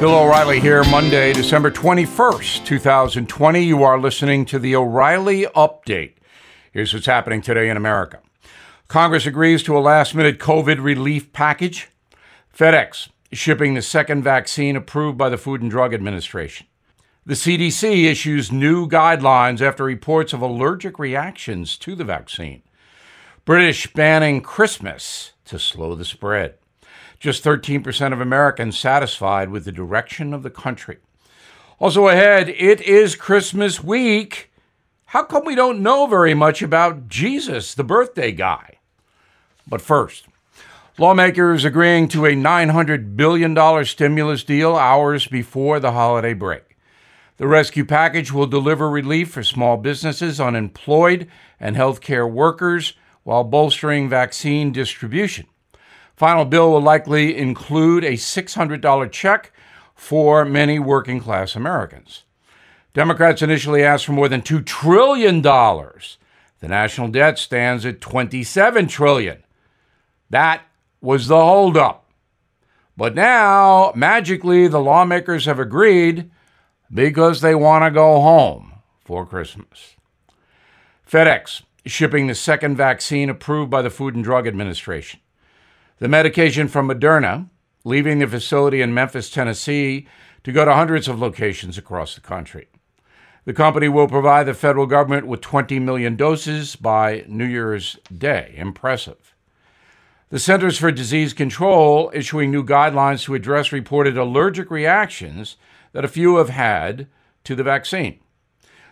Bill O'Reilly here, Monday, December 21st, 2020. You are listening to the O'Reilly Update. Here's what's happening today in America Congress agrees to a last minute COVID relief package. FedEx shipping the second vaccine approved by the Food and Drug Administration. The CDC issues new guidelines after reports of allergic reactions to the vaccine. British banning Christmas to slow the spread. Just 13% of Americans satisfied with the direction of the country. Also ahead, it is Christmas week. How come we don't know very much about Jesus, the birthday guy? But first, lawmakers agreeing to a $900 billion stimulus deal hours before the holiday break. The rescue package will deliver relief for small businesses, unemployed, and healthcare workers while bolstering vaccine distribution. Final bill will likely include a $600 check for many working class Americans. Democrats initially asked for more than $2 trillion. The national debt stands at 27 trillion. That was the holdup. But now, magically, the lawmakers have agreed because they want to go home for Christmas. FedEx shipping the second vaccine approved by the Food and Drug Administration. The medication from Moderna, leaving the facility in Memphis, Tennessee, to go to hundreds of locations across the country. The company will provide the federal government with 20 million doses by New Year's Day. Impressive. The Centers for Disease Control issuing new guidelines to address reported allergic reactions that a few have had to the vaccine.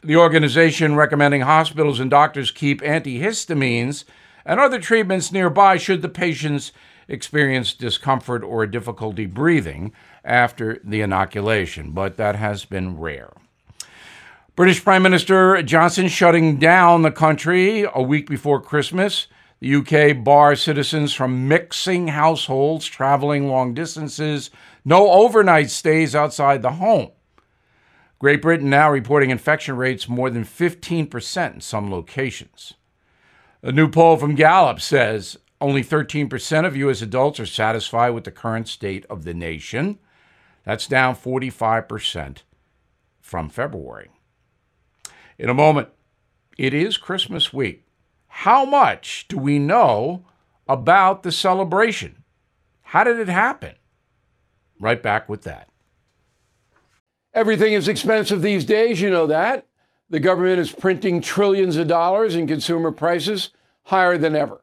The organization recommending hospitals and doctors keep antihistamines and other treatments nearby should the patients experience discomfort or difficulty breathing after the inoculation, but that has been rare. British Prime Minister Johnson shutting down the country a week before Christmas. The UK bars citizens from mixing households, traveling long distances, no overnight stays outside the home. Great Britain now reporting infection rates more than 15% in some locations. A new poll from Gallup says only 13% of U.S. adults are satisfied with the current state of the nation. That's down 45% from February. In a moment, it is Christmas week. How much do we know about the celebration? How did it happen? Right back with that. Everything is expensive these days, you know that. The government is printing trillions of dollars and consumer prices higher than ever.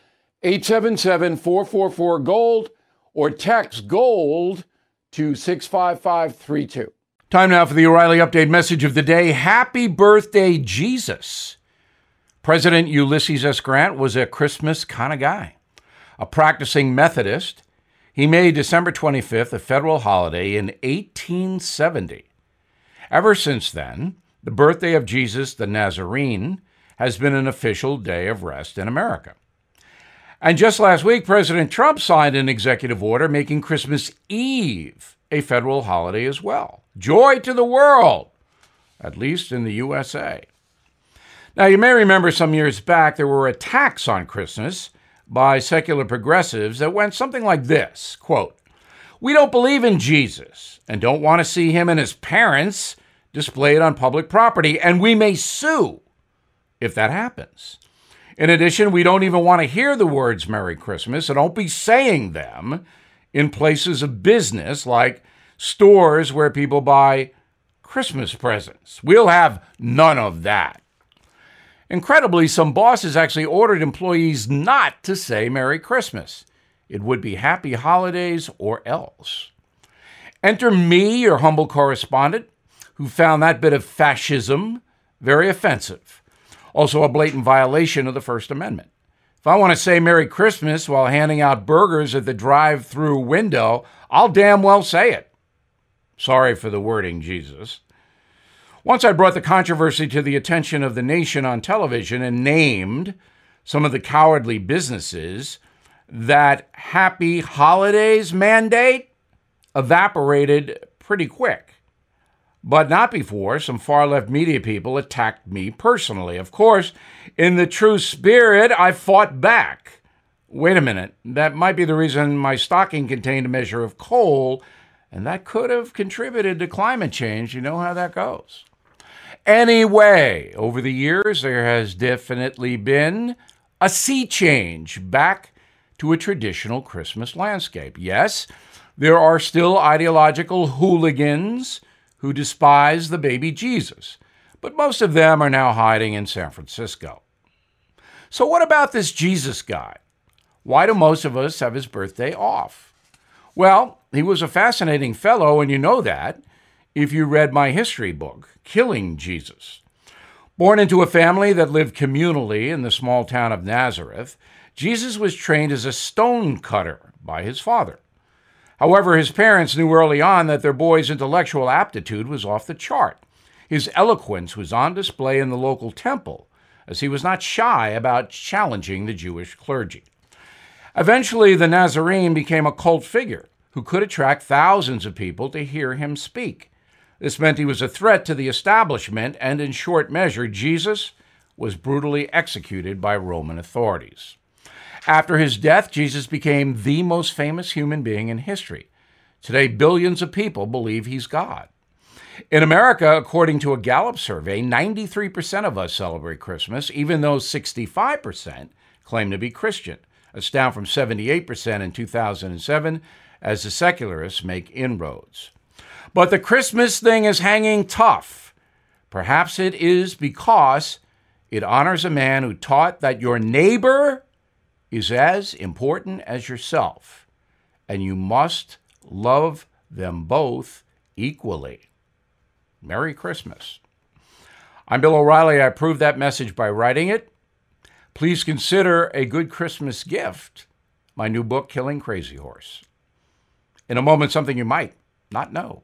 877 444 GOLD or text GOLD to 65532. Time now for the O'Reilly Update message of the day. Happy birthday, Jesus. President Ulysses S. Grant was a Christmas kind of guy. A practicing Methodist, he made December 25th a federal holiday in 1870. Ever since then, the birthday of Jesus the Nazarene has been an official day of rest in America. And just last week, President Trump signed an executive order making Christmas Eve a federal holiday as well. Joy to the world, at least in the USA. Now, you may remember some years back there were attacks on Christmas by secular progressives that went something like this quote, We don't believe in Jesus and don't want to see him and his parents displayed on public property, and we may sue if that happens. In addition, we don't even want to hear the words Merry Christmas, so don't be saying them in places of business like stores where people buy Christmas presents. We'll have none of that. Incredibly, some bosses actually ordered employees not to say Merry Christmas. It would be Happy Holidays or else. Enter me, your humble correspondent, who found that bit of fascism very offensive. Also, a blatant violation of the First Amendment. If I want to say Merry Christmas while handing out burgers at the drive through window, I'll damn well say it. Sorry for the wording, Jesus. Once I brought the controversy to the attention of the nation on television and named some of the cowardly businesses, that happy holidays mandate evaporated pretty quick. But not before some far left media people attacked me personally. Of course, in the true spirit, I fought back. Wait a minute, that might be the reason my stocking contained a measure of coal, and that could have contributed to climate change. You know how that goes. Anyway, over the years, there has definitely been a sea change back to a traditional Christmas landscape. Yes, there are still ideological hooligans who despise the baby Jesus, but most of them are now hiding in San Francisco. So, what about this Jesus guy? Why do most of us have his birthday off? Well, he was a fascinating fellow, and you know that if you read my history book, Killing Jesus. Born into a family that lived communally in the small town of Nazareth, Jesus was trained as a stone cutter by his father. However, his parents knew early on that their boy's intellectual aptitude was off the chart. His eloquence was on display in the local temple, as he was not shy about challenging the Jewish clergy. Eventually, the Nazarene became a cult figure who could attract thousands of people to hear him speak. This meant he was a threat to the establishment, and in short measure, Jesus was brutally executed by Roman authorities. After his death, Jesus became the most famous human being in history. Today, billions of people believe he's God. In America, according to a Gallup survey, 93% of us celebrate Christmas, even though 65% claim to be Christian. That's down from 78% in 2007 as the secularists make inroads. But the Christmas thing is hanging tough. Perhaps it is because it honors a man who taught that your neighbor is as important as yourself, and you must love them both equally. Merry Christmas. I'm Bill O'Reilly. I approve that message by writing it. Please consider a good Christmas gift my new book, Killing Crazy Horse. In a moment, something you might not know.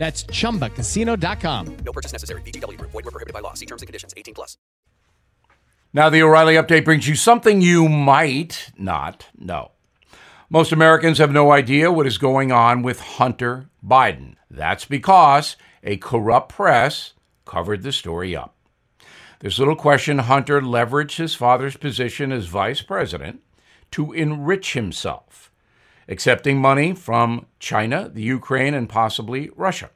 That's ChumbaCasino.com. No purchase necessary. VGW Group. Void were prohibited by law. See terms and conditions. 18 plus. Now, the O'Reilly Update brings you something you might not know. Most Americans have no idea what is going on with Hunter Biden. That's because a corrupt press covered the story up. There's little question Hunter leveraged his father's position as vice president to enrich himself accepting money from China, the Ukraine, and possibly Russia.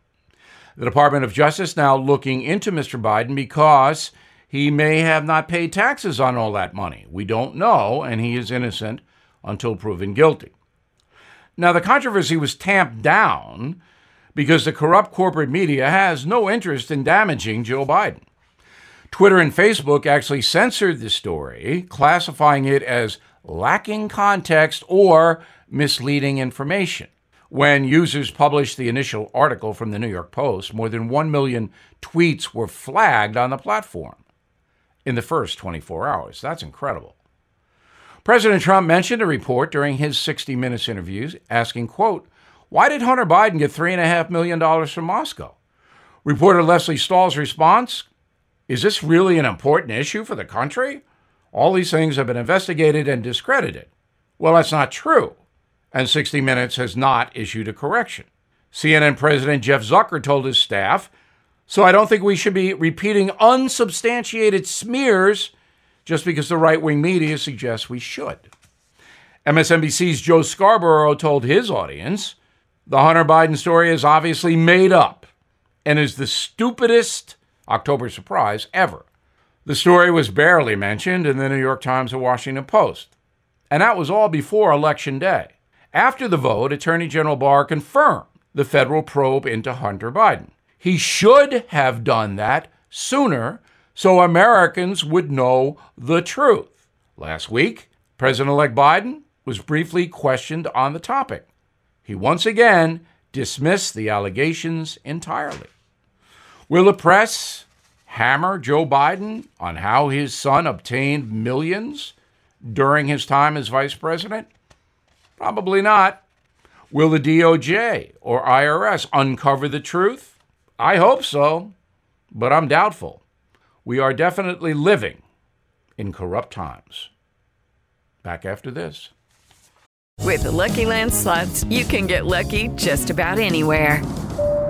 The Department of Justice now looking into Mr. Biden because he may have not paid taxes on all that money. We don't know, and he is innocent until proven guilty. Now, the controversy was tamped down because the corrupt corporate media has no interest in damaging Joe Biden. Twitter and Facebook actually censored the story, classifying it as lacking context or misleading information. When users published the initial article from the New York Post, more than 1 million tweets were flagged on the platform in the first 24 hours. That's incredible. President Trump mentioned a report during his 60 Minutes interviews asking, quote, why did Hunter Biden get $3.5 million from Moscow? Reporter Lesley Stahl's response, is this really an important issue for the country? All these things have been investigated and discredited. Well, that's not true and 60 Minutes has not issued a correction. CNN President Jeff Zucker told his staff So I don't think we should be repeating unsubstantiated smears just because the right wing media suggests we should. MSNBC's Joe Scarborough told his audience the Hunter Biden story is obviously made up and is the stupidest October surprise ever. The story was barely mentioned in the New York Times or Washington Post. And that was all before Election Day. After the vote, Attorney General Barr confirmed the federal probe into Hunter Biden. He should have done that sooner so Americans would know the truth. Last week, President elect Biden was briefly questioned on the topic. He once again dismissed the allegations entirely. Will the press hammer Joe Biden on how his son obtained millions during his time as vice president? Probably not. Will the DOJ or IRS uncover the truth? I hope so, but I'm doubtful. We are definitely living in corrupt times. Back after this. With the Lucky Land slots, you can get lucky just about anywhere.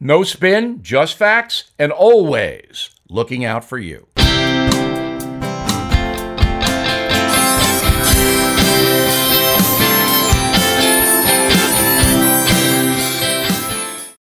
No spin, just facts, and always looking out for you.